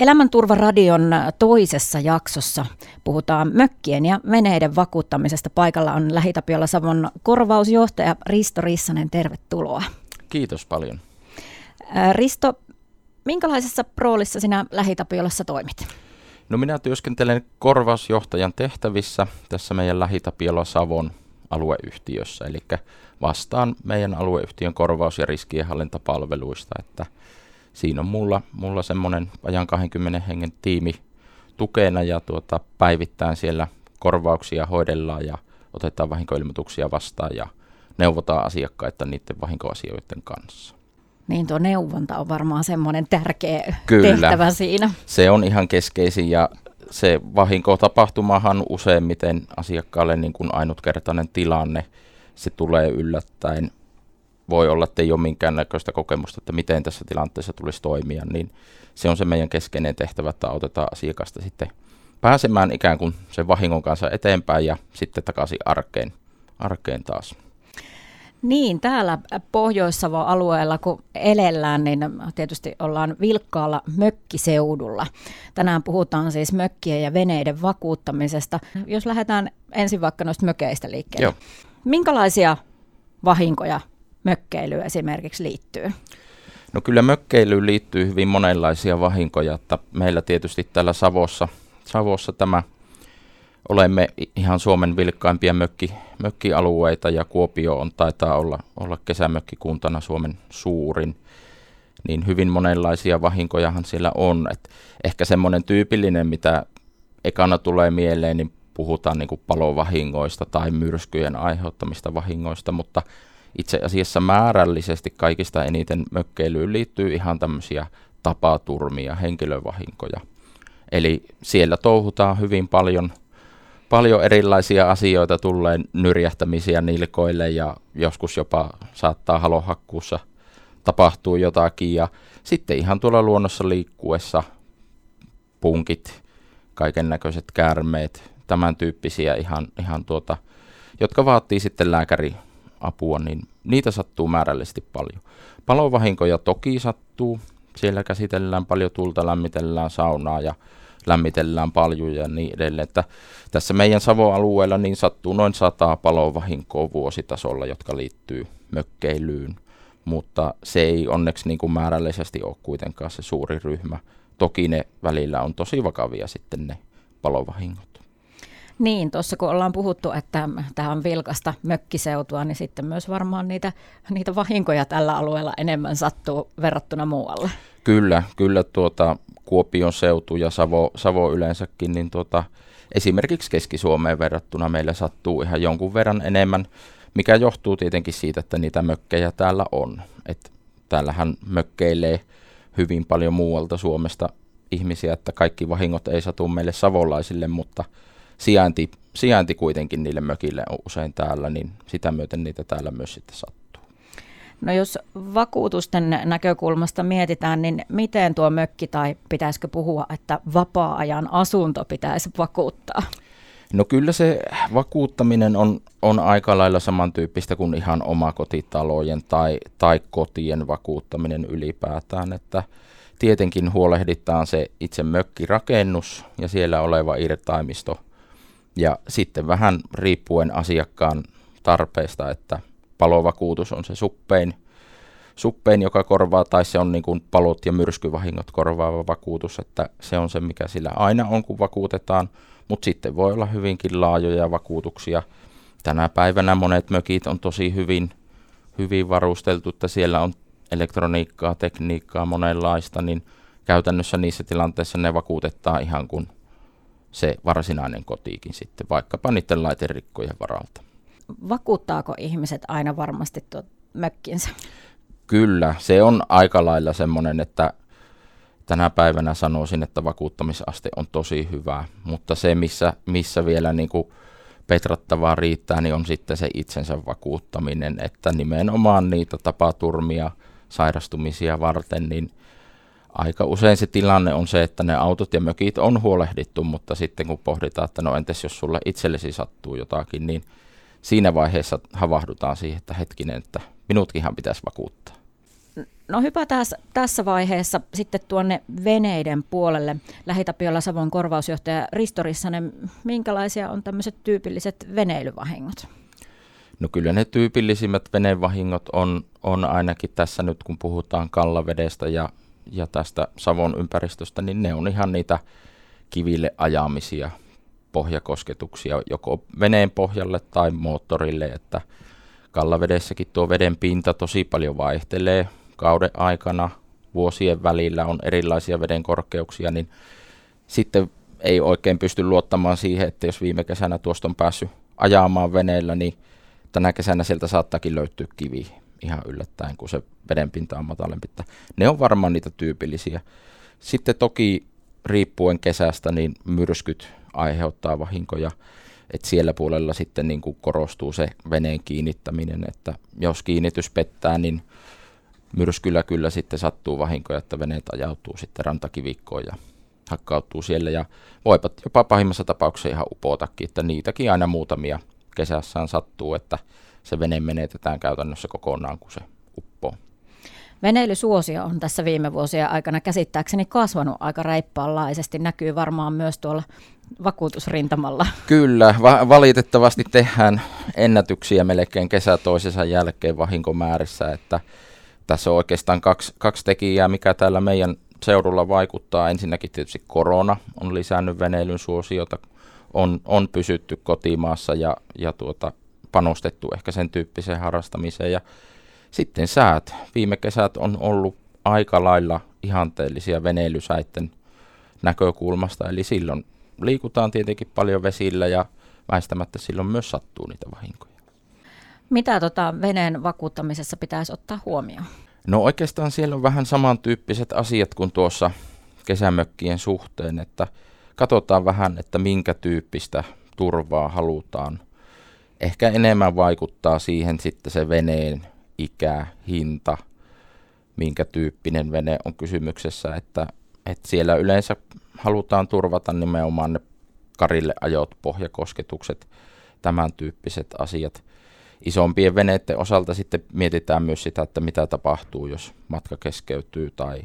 Elämänturvaradion toisessa jaksossa puhutaan mökkien ja veneiden vakuuttamisesta. Paikalla on Lähitapiolla Savon korvausjohtaja Risto Rissanen. Tervetuloa. Kiitos paljon. Risto, minkälaisessa roolissa sinä Lähitapiolassa toimit? No minä työskentelen korvausjohtajan tehtävissä tässä meidän Lähitapiolla Savon alueyhtiössä, eli vastaan meidän alueyhtiön korvaus- ja riskienhallintapalveluista, että – siinä on mulla, mulla semmoinen ajan 20 hengen tiimi tukena ja tuota, päivittäin siellä korvauksia hoidellaan ja otetaan vahinkoilmoituksia vastaan ja neuvotaan asiakkaita niiden vahinkoasioiden kanssa. Niin tuo neuvonta on varmaan semmoinen tärkeä Kyllä. tehtävä siinä. se on ihan keskeisin ja se vahinkotapahtumahan useimmiten asiakkaalle niin kuin ainutkertainen tilanne. Se tulee yllättäen voi olla, että ei ole minkäännäköistä kokemusta, että miten tässä tilanteessa tulisi toimia, niin se on se meidän keskeinen tehtävä, että autetaan asiakasta sitten pääsemään ikään kuin sen vahingon kanssa eteenpäin ja sitten takaisin arkeen, arkeen taas. Niin, täällä Pohjois-Savon alueella kun elellään, niin tietysti ollaan vilkkaalla mökkiseudulla. Tänään puhutaan siis mökkien ja veneiden vakuuttamisesta. Jos lähdetään ensin vaikka noista mökeistä liikkeelle. Joo. Minkälaisia vahinkoja mökkeilyyn esimerkiksi liittyy? No kyllä mökkeilyyn liittyy hyvin monenlaisia vahinkoja, että meillä tietysti täällä Savossa, Savossa tämä olemme ihan Suomen vilkkaimpia mökki, mökkialueita ja Kuopio on, taitaa olla, olla kesämökkikuntana Suomen suurin, niin hyvin monenlaisia vahinkojahan siellä on. Et ehkä semmoinen tyypillinen, mitä ekana tulee mieleen, niin puhutaan niin kuin palovahingoista tai myrskyjen aiheuttamista vahingoista, mutta itse asiassa määrällisesti kaikista eniten mökkeilyyn liittyy ihan tämmöisiä tapaturmia, henkilövahinkoja. Eli siellä touhutaan hyvin paljon, paljon erilaisia asioita, tulee nyrjähtämisiä nilkoille ja joskus jopa saattaa halohakkuussa tapahtuu jotakin. Ja sitten ihan tuolla luonnossa liikkuessa punkit, kaiken näköiset käärmeet, tämän tyyppisiä ihan, ihan tuota, jotka vaatii sitten lääkäri apua, niin niitä sattuu määrällisesti paljon. Palovahinkoja toki sattuu. Siellä käsitellään paljon tulta, lämmitellään saunaa ja lämmitellään paljon ja niin edelleen. Että tässä meidän Savo-alueella niin sattuu noin sata palovahinkoa vuositasolla, jotka liittyy mökkeilyyn. Mutta se ei onneksi niin kuin määrällisesti ole kuitenkaan se suuri ryhmä. Toki ne välillä on tosi vakavia sitten ne palovahingot. Niin, tuossa kun ollaan puhuttu, että tähän on vilkasta mökkiseutua, niin sitten myös varmaan niitä, niitä vahinkoja tällä alueella enemmän sattuu verrattuna muualle. Kyllä, kyllä tuota, Kuopion seutu ja Savo, Savo yleensäkin, niin tuota, esimerkiksi Keski-Suomeen verrattuna meillä sattuu ihan jonkun verran enemmän, mikä johtuu tietenkin siitä, että niitä mökkejä täällä on. Et täällähän mökkeilee hyvin paljon muualta Suomesta ihmisiä, että kaikki vahingot ei satu meille savolaisille, mutta – sijainti, sijainti kuitenkin niille mökille on usein täällä, niin sitä myöten niitä täällä myös sitten sattuu. No jos vakuutusten näkökulmasta mietitään, niin miten tuo mökki tai pitäisikö puhua, että vapaa-ajan asunto pitäisi vakuuttaa? No kyllä se vakuuttaminen on, on aika lailla samantyyppistä kuin ihan omakotitalojen tai, tai kotien vakuuttaminen ylipäätään, että tietenkin huolehditaan se itse mökkirakennus ja siellä oleva irtaimisto – ja sitten vähän riippuen asiakkaan tarpeesta, että palovakuutus on se suppein, suppein joka korvaa, tai se on niin kuin palot ja myrskyvahingot korvaava vakuutus, että se on se, mikä sillä aina on, kun vakuutetaan, mutta sitten voi olla hyvinkin laajoja vakuutuksia. Tänä päivänä monet mökit on tosi hyvin, hyvin varusteltu, että siellä on elektroniikkaa, tekniikkaa, monenlaista, niin käytännössä niissä tilanteissa ne vakuutetaan ihan kuin se varsinainen kotiikin sitten, vaikkapa niiden laiterikkojen varalta. Vakuuttaako ihmiset aina varmasti tuo mökkinsä? Kyllä, se on aika lailla semmoinen, että tänä päivänä sanoisin, että vakuuttamisaste on tosi hyvä, mutta se, missä, missä vielä niin kuin petrattavaa riittää, niin on sitten se itsensä vakuuttaminen, että nimenomaan niitä tapaturmia, sairastumisia varten, niin aika usein se tilanne on se, että ne autot ja mökit on huolehdittu, mutta sitten kun pohditaan, että no entäs jos sulle itsellesi sattuu jotakin, niin siinä vaiheessa havahdutaan siihen, että hetkinen, että minutkinhan pitäisi vakuuttaa. No hypätään tässä vaiheessa sitten tuonne veneiden puolelle. Lähitapiolla Savon korvausjohtaja Risto Rissanen, minkälaisia on tämmöiset tyypilliset veneilyvahingot? No kyllä ne tyypillisimmät venevahingot on, on ainakin tässä nyt, kun puhutaan kallavedestä ja, ja tästä Savon ympäristöstä, niin ne on ihan niitä kiville ajamisia, pohjakosketuksia joko veneen pohjalle tai moottorille, että kallavedessäkin tuo veden pinta tosi paljon vaihtelee. Kauden aikana, vuosien välillä on erilaisia veden korkeuksia, niin sitten ei oikein pysty luottamaan siihen, että jos viime kesänä tuosta on päässyt ajamaan veneellä, niin tänä kesänä sieltä saattaakin löytyä kivi ihan yllättäen, kun se vedenpinta on matalempi. Ne on varmaan niitä tyypillisiä. Sitten toki riippuen kesästä, niin myrskyt aiheuttaa vahinkoja. Et siellä puolella sitten niin kuin korostuu se veneen kiinnittäminen, että jos kiinnitys pettää, niin myrskyllä kyllä sitten sattuu vahinkoja, että veneet ajautuu sitten rantakivikkoon ja hakkautuu siellä ja voivat jopa pahimmassa tapauksessa ihan upotakin, että niitäkin aina muutamia kesässään sattuu, että se vene menetetään käytännössä kokonaan, kun se uppoo. Veneilysuosio on tässä viime vuosien aikana käsittääkseni kasvanut aika reippaanlaisesti. Näkyy varmaan myös tuolla vakuutusrintamalla. Kyllä, va- valitettavasti tehdään ennätyksiä melkein kesä toisensa jälkeen vahinkomäärissä, että tässä on oikeastaan kaksi, kaksi tekijää, mikä täällä meidän seudulla vaikuttaa. Ensinnäkin tietysti korona on lisännyt veneilyn suosiota, on, on pysytty kotimaassa ja, ja tuota, panostettu ehkä sen tyyppiseen harrastamiseen. Ja sitten säät. Viime kesät on ollut aika lailla ihanteellisia veneilysäitten näkökulmasta, eli silloin liikutaan tietenkin paljon vesillä ja väistämättä silloin myös sattuu niitä vahinkoja. Mitä tota veneen vakuuttamisessa pitäisi ottaa huomioon? No oikeastaan siellä on vähän samantyyppiset asiat kuin tuossa kesämökkien suhteen, että katsotaan vähän, että minkä tyyppistä turvaa halutaan. Ehkä enemmän vaikuttaa siihen sitten se veneen ikä, hinta, minkä tyyppinen vene on kysymyksessä, että, että siellä yleensä halutaan turvata nimenomaan ne karille ajot, pohjakosketukset, tämän tyyppiset asiat. Isompien veneiden osalta sitten mietitään myös sitä, että mitä tapahtuu, jos matka keskeytyy tai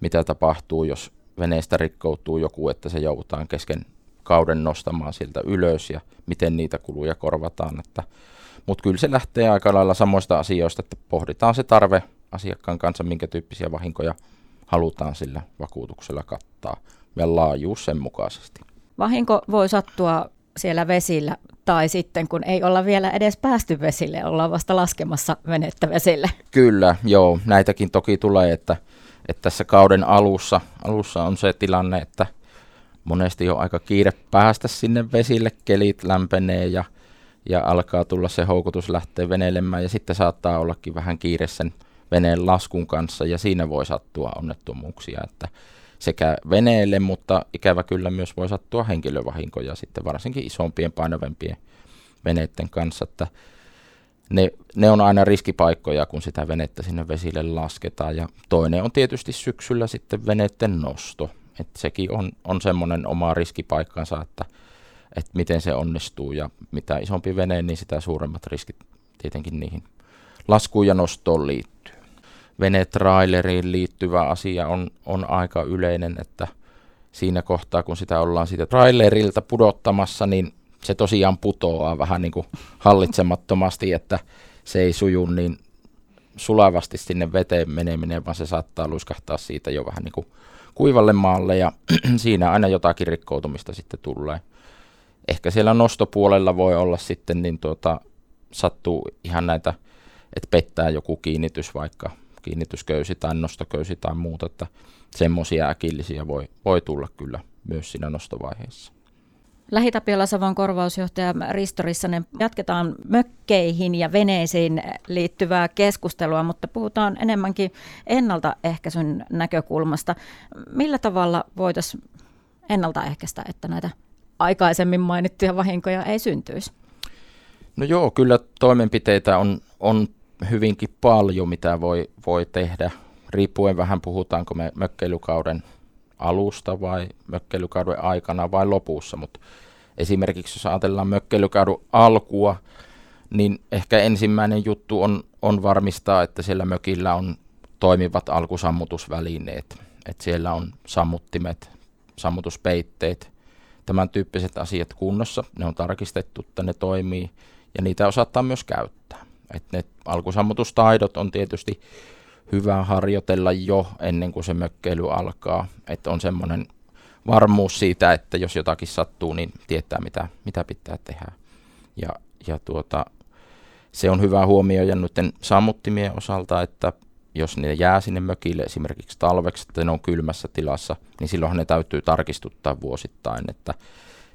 mitä tapahtuu, jos veneestä rikkoutuu joku, että se joudutaan kesken kauden nostamaan sieltä ylös ja miten niitä kuluja korvataan. Että, mutta kyllä se lähtee aika lailla samoista asioista, että pohditaan se tarve asiakkaan kanssa, minkä tyyppisiä vahinkoja halutaan sillä vakuutuksella kattaa ja laajuus sen mukaisesti. Vahinko voi sattua siellä vesillä tai sitten kun ei olla vielä edes päästy vesille, ollaan vasta laskemassa venettä vesille. Kyllä, joo, näitäkin toki tulee, että, että tässä kauden alussa, alussa on se tilanne, että monesti on aika kiire päästä sinne vesille, kelit lämpenee ja, ja alkaa tulla se houkutus lähteä veneilemään ja sitten saattaa ollakin vähän kiire sen veneen laskun kanssa ja siinä voi sattua onnettomuuksia, että sekä veneelle, mutta ikävä kyllä myös voi sattua henkilövahinkoja sitten varsinkin isompien painavempien veneiden kanssa, että ne, ne on aina riskipaikkoja, kun sitä venettä sinne vesille lasketaan. Ja toinen on tietysti syksyllä sitten veneiden nosto. Että sekin on, on semmoinen oma riskipaikkansa, että, että miten se onnistuu ja mitä isompi vene, niin sitä suuremmat riskit tietenkin niihin laskuun ja nostoon liittyy. Venetraileriin liittyvä asia on, on aika yleinen, että siinä kohtaa, kun sitä ollaan siitä trailerilta pudottamassa, niin se tosiaan putoaa vähän niin kuin hallitsemattomasti, että se ei suju niin sulavasti sinne veteen meneminen, vaan se saattaa luiskahtaa siitä jo vähän niin kuin kuivalle maalle ja siinä aina jotakin rikkoutumista sitten tulee. Ehkä siellä nostopuolella voi olla sitten, niin tuota, sattuu ihan näitä, että pettää joku kiinnitys vaikka kiinnitysköysi tai nostoköysi tai muuta, että semmoisia äkillisiä voi, voi tulla kyllä myös siinä nostovaiheessa. Lähitapiolla Savon korvausjohtaja Risto Rissanen, jatketaan mökkeihin ja veneisiin liittyvää keskustelua, mutta puhutaan enemmänkin ennaltaehkäisyn näkökulmasta. Millä tavalla voitaisiin ennaltaehkäistä, että näitä aikaisemmin mainittuja vahinkoja ei syntyisi? No joo, kyllä toimenpiteitä on, on hyvinkin paljon, mitä voi, voi tehdä, riippuen vähän puhutaanko me mökkeilykauden alusta vai mökkeilykauden aikana vai lopussa, mutta esimerkiksi jos ajatellaan mökkeilykauden alkua, niin ehkä ensimmäinen juttu on, on varmistaa, että siellä mökillä on toimivat alkusammutusvälineet. Et siellä on sammuttimet, sammutuspeitteet, tämän tyyppiset asiat kunnossa. Ne on tarkistettu, että ne toimii ja niitä osataan myös käyttää. Et ne alkusammutustaidot on tietysti hyvä harjoitella jo ennen kuin se mökkeily alkaa. Että on semmoinen varmuus siitä, että jos jotakin sattuu, niin tietää mitä, mitä pitää tehdä. Ja, ja tuota, se on hyvä huomioida nyt sammuttimien osalta, että jos ne jää sinne mökille esimerkiksi talveksi, että ne on kylmässä tilassa, niin silloin ne täytyy tarkistuttaa vuosittain, että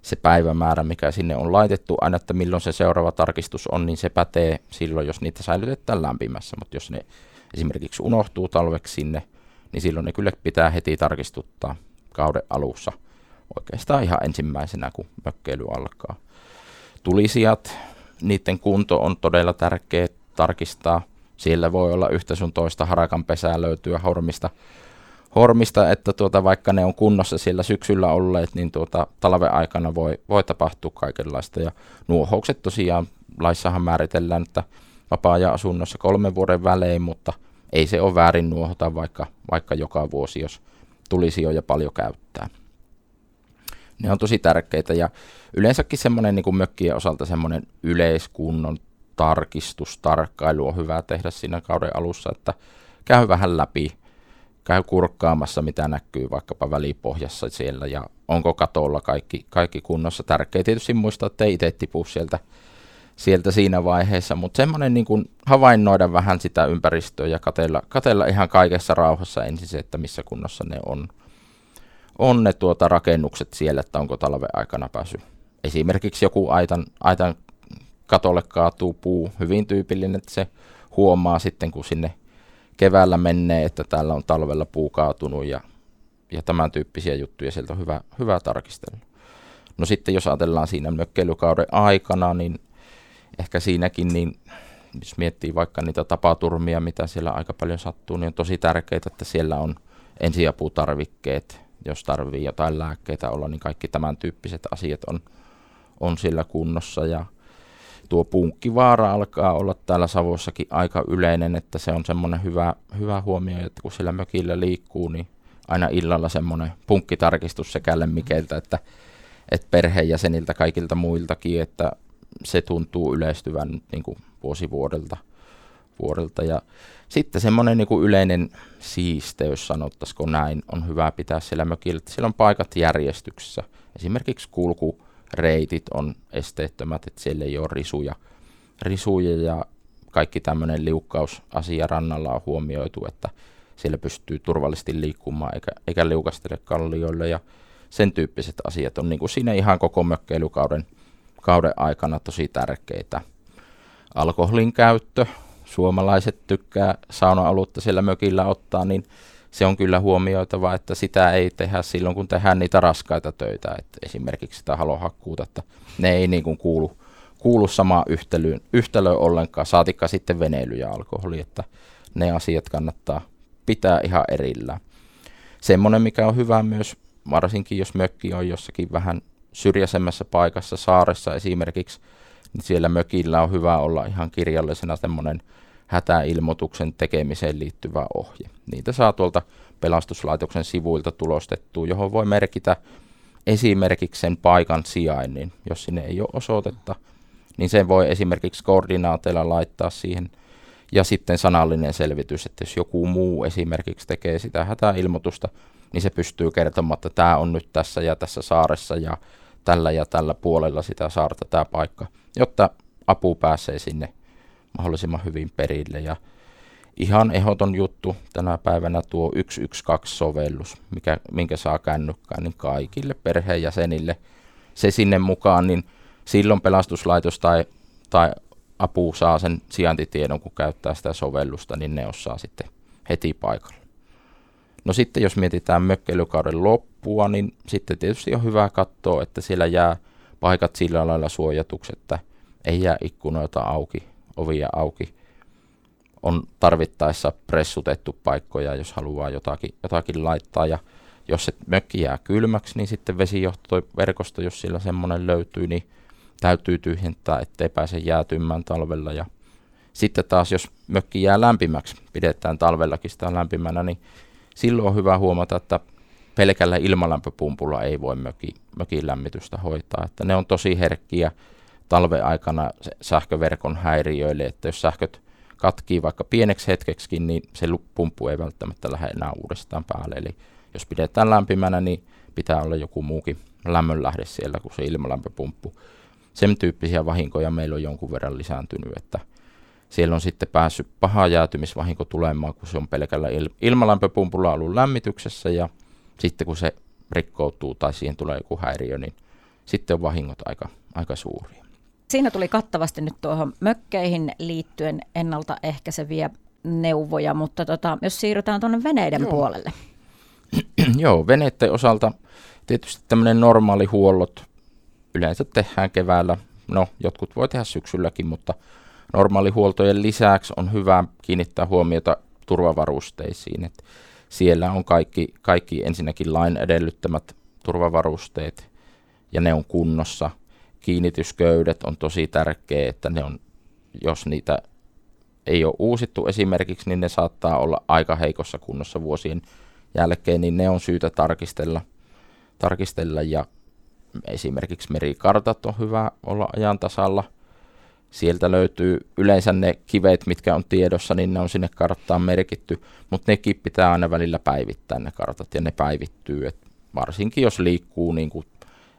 se päivämäärä, mikä sinne on laitettu, aina että milloin se seuraava tarkistus on, niin se pätee silloin, jos niitä säilytetään lämpimässä, mutta jos ne esimerkiksi unohtuu talveksi sinne, niin silloin ne kyllä pitää heti tarkistuttaa kauden alussa oikeastaan ihan ensimmäisenä, kun mökkeily alkaa. Tulisijat, niiden kunto on todella tärkeä tarkistaa. Siellä voi olla yhtä sun toista harakan pesää löytyä hormista, hormista että tuota, vaikka ne on kunnossa siellä syksyllä olleet, niin tuota, talven aikana voi, voi tapahtua kaikenlaista. Ja nuohoukset tosiaan, laissahan määritellään, että vapaa-ajan-asunnossa kolmen vuoden välein, mutta ei se ole väärin nuohota vaikka, vaikka joka vuosi, jos tulisi jo ja paljon käyttää. Ne on tosi tärkeitä ja yleensäkin semmoinen niin mökkien osalta semmoinen yleiskunnon tarkistus, tarkkailu on hyvä tehdä siinä kauden alussa, että käy vähän läpi, käy kurkkaamassa, mitä näkyy vaikkapa välipohjassa siellä ja onko katolla kaikki, kaikki kunnossa. Tärkeää tietysti muistaa, että ei itse tipu sieltä sieltä siinä vaiheessa, mutta semmoinen niin kuin havainnoida vähän sitä ympäristöä ja katella, katella ihan kaikessa rauhassa ensin se, että missä kunnossa ne on, on ne tuota rakennukset siellä, että onko talven aikana päässyt. Esimerkiksi joku aitan, aitan katolle kaatuu puu, hyvin tyypillinen, että se huomaa sitten, kun sinne keväällä menee, että täällä on talvella puu kaatunut ja, ja tämän tyyppisiä juttuja sieltä on hyvä, hyvä tarkistella. No sitten jos ajatellaan siinä mökkeilykauden aikana, niin ehkä siinäkin, niin jos miettii vaikka niitä tapaturmia, mitä siellä aika paljon sattuu, niin on tosi tärkeää, että siellä on ensiaputarvikkeet, jos tarvii jotain lääkkeitä olla, niin kaikki tämän tyyppiset asiat on, on sillä kunnossa. Ja tuo punkkivaara alkaa olla täällä Savossakin aika yleinen, että se on semmoinen hyvä, hyvä huomio, että kun siellä mökillä liikkuu, niin aina illalla semmoinen punkkitarkistus sekä lemmikeltä, että, että perheenjäseniltä kaikilta muiltakin, että se tuntuu yleistyvän niin kuin vuosi vuodelta. vuodelta. Ja sitten semmoinen niin yleinen siisteys, sanottaisiko näin, on hyvä pitää siellä mökillä, että siellä on paikat järjestyksessä. Esimerkiksi kulkureitit on esteettömät, että siellä ei ole risuja, risuja ja kaikki tämmöinen liukkausasia rannalla on huomioitu, että siellä pystyy turvallisesti liikkumaan eikä, eikä liukastele kallioille ja sen tyyppiset asiat on niin kuin siinä ihan koko mökkeilykauden kauden aikana tosi tärkeitä. Alkoholin käyttö, suomalaiset tykkää sauna-olutta siellä mökillä ottaa, niin se on kyllä huomioitava, että sitä ei tehdä silloin, kun tehdään niitä raskaita töitä, että esimerkiksi sitä halohakkuuta, että ne ei niin kuin kuulu, kuulu samaan yhtälöön, yhtälöön ollenkaan, saatikka sitten veneily ja alkoholi, että ne asiat kannattaa pitää ihan erillään. Semmoinen, mikä on hyvä myös, varsinkin jos mökki on jossakin vähän syrjäisemmässä paikassa, saaressa esimerkiksi, niin siellä mökillä on hyvä olla ihan kirjallisena semmoinen hätäilmoituksen tekemiseen liittyvä ohje. Niitä saa tuolta pelastuslaitoksen sivuilta tulostettua, johon voi merkitä esimerkiksi sen paikan sijainnin. Jos sinne ei ole osoitetta, niin sen voi esimerkiksi koordinaateilla laittaa siihen. Ja sitten sanallinen selvitys, että jos joku muu esimerkiksi tekee sitä hätäilmoitusta, niin se pystyy kertomaan, että tämä on nyt tässä ja tässä saaressa ja tällä ja tällä puolella sitä saarta tämä paikka, jotta apu pääsee sinne mahdollisimman hyvin perille. Ja ihan ehdoton juttu tänä päivänä tuo 112-sovellus, mikä, minkä saa kännykkään, niin kaikille perheenjäsenille se sinne mukaan, niin silloin pelastuslaitos tai, tai apu saa sen sijaintitiedon, kun käyttää sitä sovellusta, niin ne osaa sitten heti paikalla. No sitten jos mietitään mökkeilykauden loppua, niin sitten tietysti on hyvä katsoa, että siellä jää paikat sillä lailla suojatuksi, että ei jää ikkunoita auki, ovia auki. On tarvittaessa pressutettu paikkoja, jos haluaa jotakin, jotakin laittaa. Ja jos se mökki jää kylmäksi, niin sitten vesijohtoverkosto, jos sillä semmoinen löytyy, niin täytyy tyhjentää, ettei pääse jäätymään talvella. Ja Sitten taas, jos mökki jää lämpimäksi, pidetään talvellakin sitä lämpimänä, niin silloin on hyvä huomata, että pelkällä ilmalämpöpumpulla ei voi möki, mökin lämmitystä hoitaa. Että ne on tosi herkkiä talven aikana sähköverkon häiriöille, että jos sähköt katkii vaikka pieneksi hetkeksi, niin se pumppu ei välttämättä lähde enää uudestaan päälle. Eli jos pidetään lämpimänä, niin pitää olla joku muukin lämmönlähde siellä kuin se ilmalämpöpumppu. Sen tyyppisiä vahinkoja meillä on jonkun verran lisääntynyt, että siellä on sitten päässyt paha jäätymisvahinko tulemaan, kun se on pelkällä il- ilmalämpöpumpulla ollut lämmityksessä ja sitten kun se rikkoutuu tai siihen tulee joku häiriö, niin sitten on vahingot aika, aika suuria. Siinä tuli kattavasti nyt tuohon mökkeihin liittyen ennaltaehkäiseviä neuvoja, mutta tota, jos siirrytään tuonne veneiden Joo. puolelle. Joo, veneiden osalta tietysti tämmöinen normaali huollot yleensä tehdään keväällä. No, jotkut voi tehdä syksylläkin, mutta normaalihuoltojen lisäksi on hyvä kiinnittää huomiota turvavarusteisiin. Et siellä on kaikki, kaikki ensinnäkin lain edellyttämät turvavarusteet ja ne on kunnossa. Kiinnitysköydet on tosi tärkeä, että ne on, jos niitä ei ole uusittu esimerkiksi, niin ne saattaa olla aika heikossa kunnossa vuosien jälkeen, niin ne on syytä tarkistella, tarkistella ja esimerkiksi merikartat on hyvä olla ajan tasalla. Sieltä löytyy yleensä ne kivet, mitkä on tiedossa, niin ne on sinne karttaan merkitty, mutta nekin pitää aina välillä päivittää ne kartat ja ne päivittyy, et varsinkin jos liikkuu niin kuin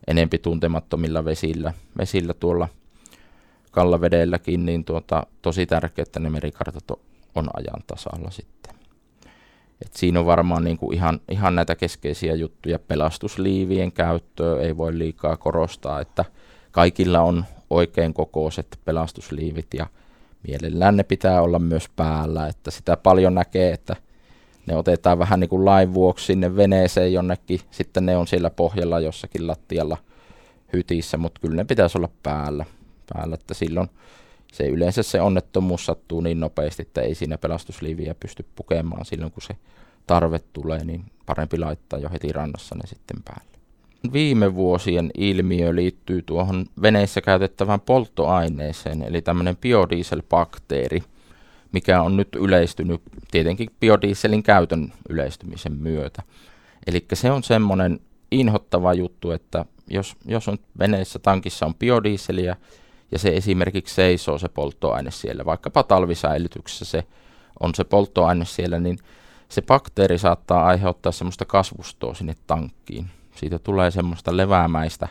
enempi tuntemattomilla vesillä, vesillä tuolla kallavedelläkin, niin tuota, tosi tärkeää, että ne merikartat on, on ajan tasalla sitten. Et siinä on varmaan niin kuin ihan, ihan näitä keskeisiä juttuja. Pelastusliivien käyttöä ei voi liikaa korostaa, että kaikilla on oikein kokoiset pelastusliivit ja mielellään ne pitää olla myös päällä, että sitä paljon näkee, että ne otetaan vähän niin kuin lain vuoksi sinne veneeseen jonnekin, sitten ne on siellä pohjalla jossakin lattialla hytissä, mutta kyllä ne pitäisi olla päällä, päällä että silloin se yleensä se onnettomuus sattuu niin nopeasti, että ei siinä pelastusliiviä pysty pukemaan silloin, kun se tarve tulee, niin parempi laittaa jo heti rannassa ne sitten päälle. Viime vuosien ilmiö liittyy tuohon veneissä käytettävään polttoaineeseen, eli tämmöinen biodieselbakteeri, mikä on nyt yleistynyt tietenkin biodieselin käytön yleistymisen myötä. Eli se on semmoinen inhottava juttu, että jos, jos on veneessä tankissa on biodieseliä, ja se esimerkiksi seisoo se polttoaine siellä, vaikkapa talvisäilytyksessä se on se polttoaine siellä, niin se bakteeri saattaa aiheuttaa semmoista kasvustoa sinne tankkiin. Siitä tulee semmoista leväämäistä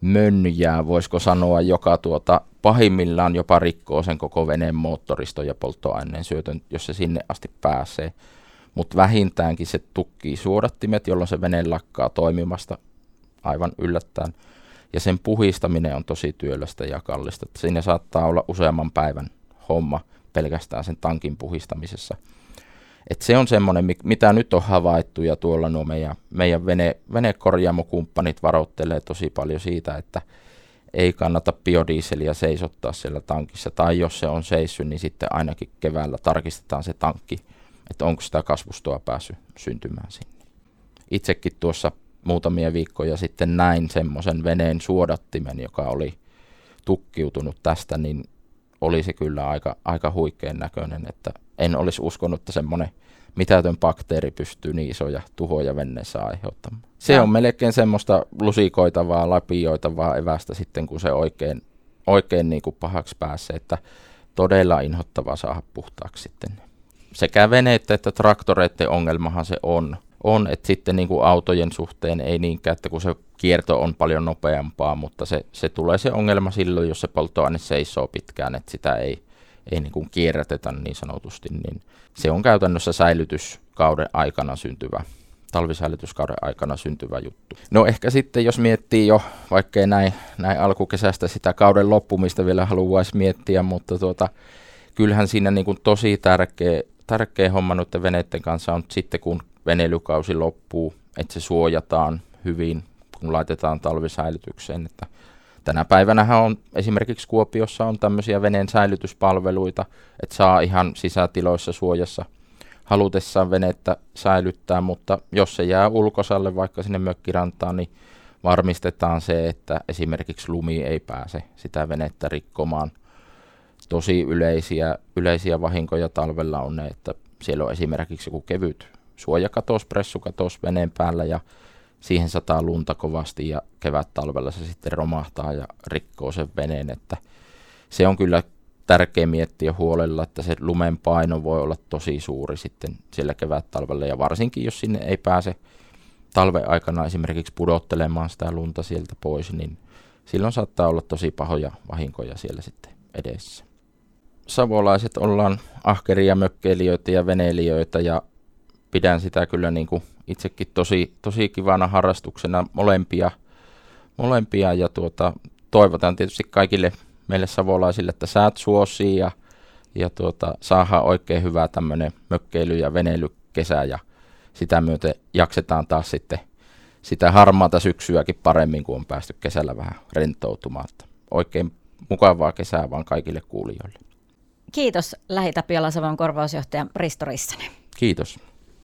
mönjää, voisiko sanoa, joka tuota, pahimmillaan jopa rikkoo sen koko veneen moottoristo ja polttoaineen syötön, jos se sinne asti pääsee. Mutta vähintäänkin se tukkii suodattimet, jolloin se vene lakkaa toimimasta aivan yllättäen ja sen puhistaminen on tosi työlästä ja kallista. Siinä saattaa olla useamman päivän homma pelkästään sen tankin puhistamisessa. Et se on semmoinen, mitä nyt on havaittu ja tuolla nuo meidän, meidän vene, venekorjaamokumppanit varoittelee tosi paljon siitä, että ei kannata biodieseliä seisottaa siellä tankissa. Tai jos se on seissy, niin sitten ainakin keväällä tarkistetaan se tankki, että onko sitä kasvustoa päässyt syntymään sinne. Itsekin tuossa muutamia viikkoja sitten näin semmoisen veneen suodattimen, joka oli tukkiutunut tästä, niin oli se kyllä aika, aika huikean näköinen, että en olisi uskonut, että semmoinen mitätön bakteeri pystyy niin isoja tuhoja venneessä aiheuttamaan. Se ja. on melkein semmoista lusikoitavaa, lapioitavaa evästä sitten, kun se oikein, oikein niin kuin pahaksi pääsee, että todella inhottavaa saada puhtaaksi sitten. Sekä veneiden että traktoreiden ongelmahan se on, on, että sitten niin kuin autojen suhteen ei niinkään, että kun se kierto on paljon nopeampaa, mutta se, se tulee se ongelma silloin, jos se polttoaine seisoo pitkään, että sitä ei, ei niin kuin kierrätetä niin sanotusti, niin se on käytännössä säilytyskauden aikana syntyvä, talvisäilytyskauden aikana syntyvä juttu. No ehkä sitten, jos miettii jo, vaikkei näin, näin alkukesästä sitä kauden loppumista vielä haluaisi miettiä, mutta tuota, kyllähän siinä niin kuin tosi tärkeä, tärkeä homma noiden veneiden kanssa on sitten, kun veneilykausi loppuu, että se suojataan hyvin, kun laitetaan talvisäilytykseen. Että tänä päivänä on esimerkiksi Kuopiossa on tämmöisiä veneen säilytyspalveluita, että saa ihan sisätiloissa suojassa halutessaan venettä säilyttää, mutta jos se jää ulkosalle vaikka sinne mökkirantaan, niin varmistetaan se, että esimerkiksi lumi ei pääse sitä venettä rikkomaan. tosi yleisiä, yleisiä vahinkoja talvella on ne, että siellä on esimerkiksi joku kevyt suojakatos, pressukatos veneen päällä ja siihen sataa lunta kovasti ja kevät talvella se sitten romahtaa ja rikkoo sen veneen, että se on kyllä tärkeä miettiä huolella, että se lumen paino voi olla tosi suuri sitten siellä kevät talvella ja varsinkin jos sinne ei pääse talven aikana esimerkiksi pudottelemaan sitä lunta sieltä pois, niin silloin saattaa olla tosi pahoja vahinkoja siellä sitten edessä. Savolaiset ollaan ahkeria mökkeilijöitä ja veneilijöitä ja pidän sitä kyllä niin kuin itsekin tosi, tosi kivana harrastuksena molempia, molempia ja tuota, toivotan tietysti kaikille meille savolaisille, että säät suosii ja, ja tuota, saadaan oikein hyvää tämmöinen mökkeily- ja veneilykesä ja sitä myöten jaksetaan taas sitten sitä harmaata syksyäkin paremmin, kun on päästy kesällä vähän rentoutumaan. Oikein mukavaa kesää vaan kaikille kuulijoille. Kiitos Lähi-Tapiola Savon korvausjohtaja Risto Rissanen. Kiitos.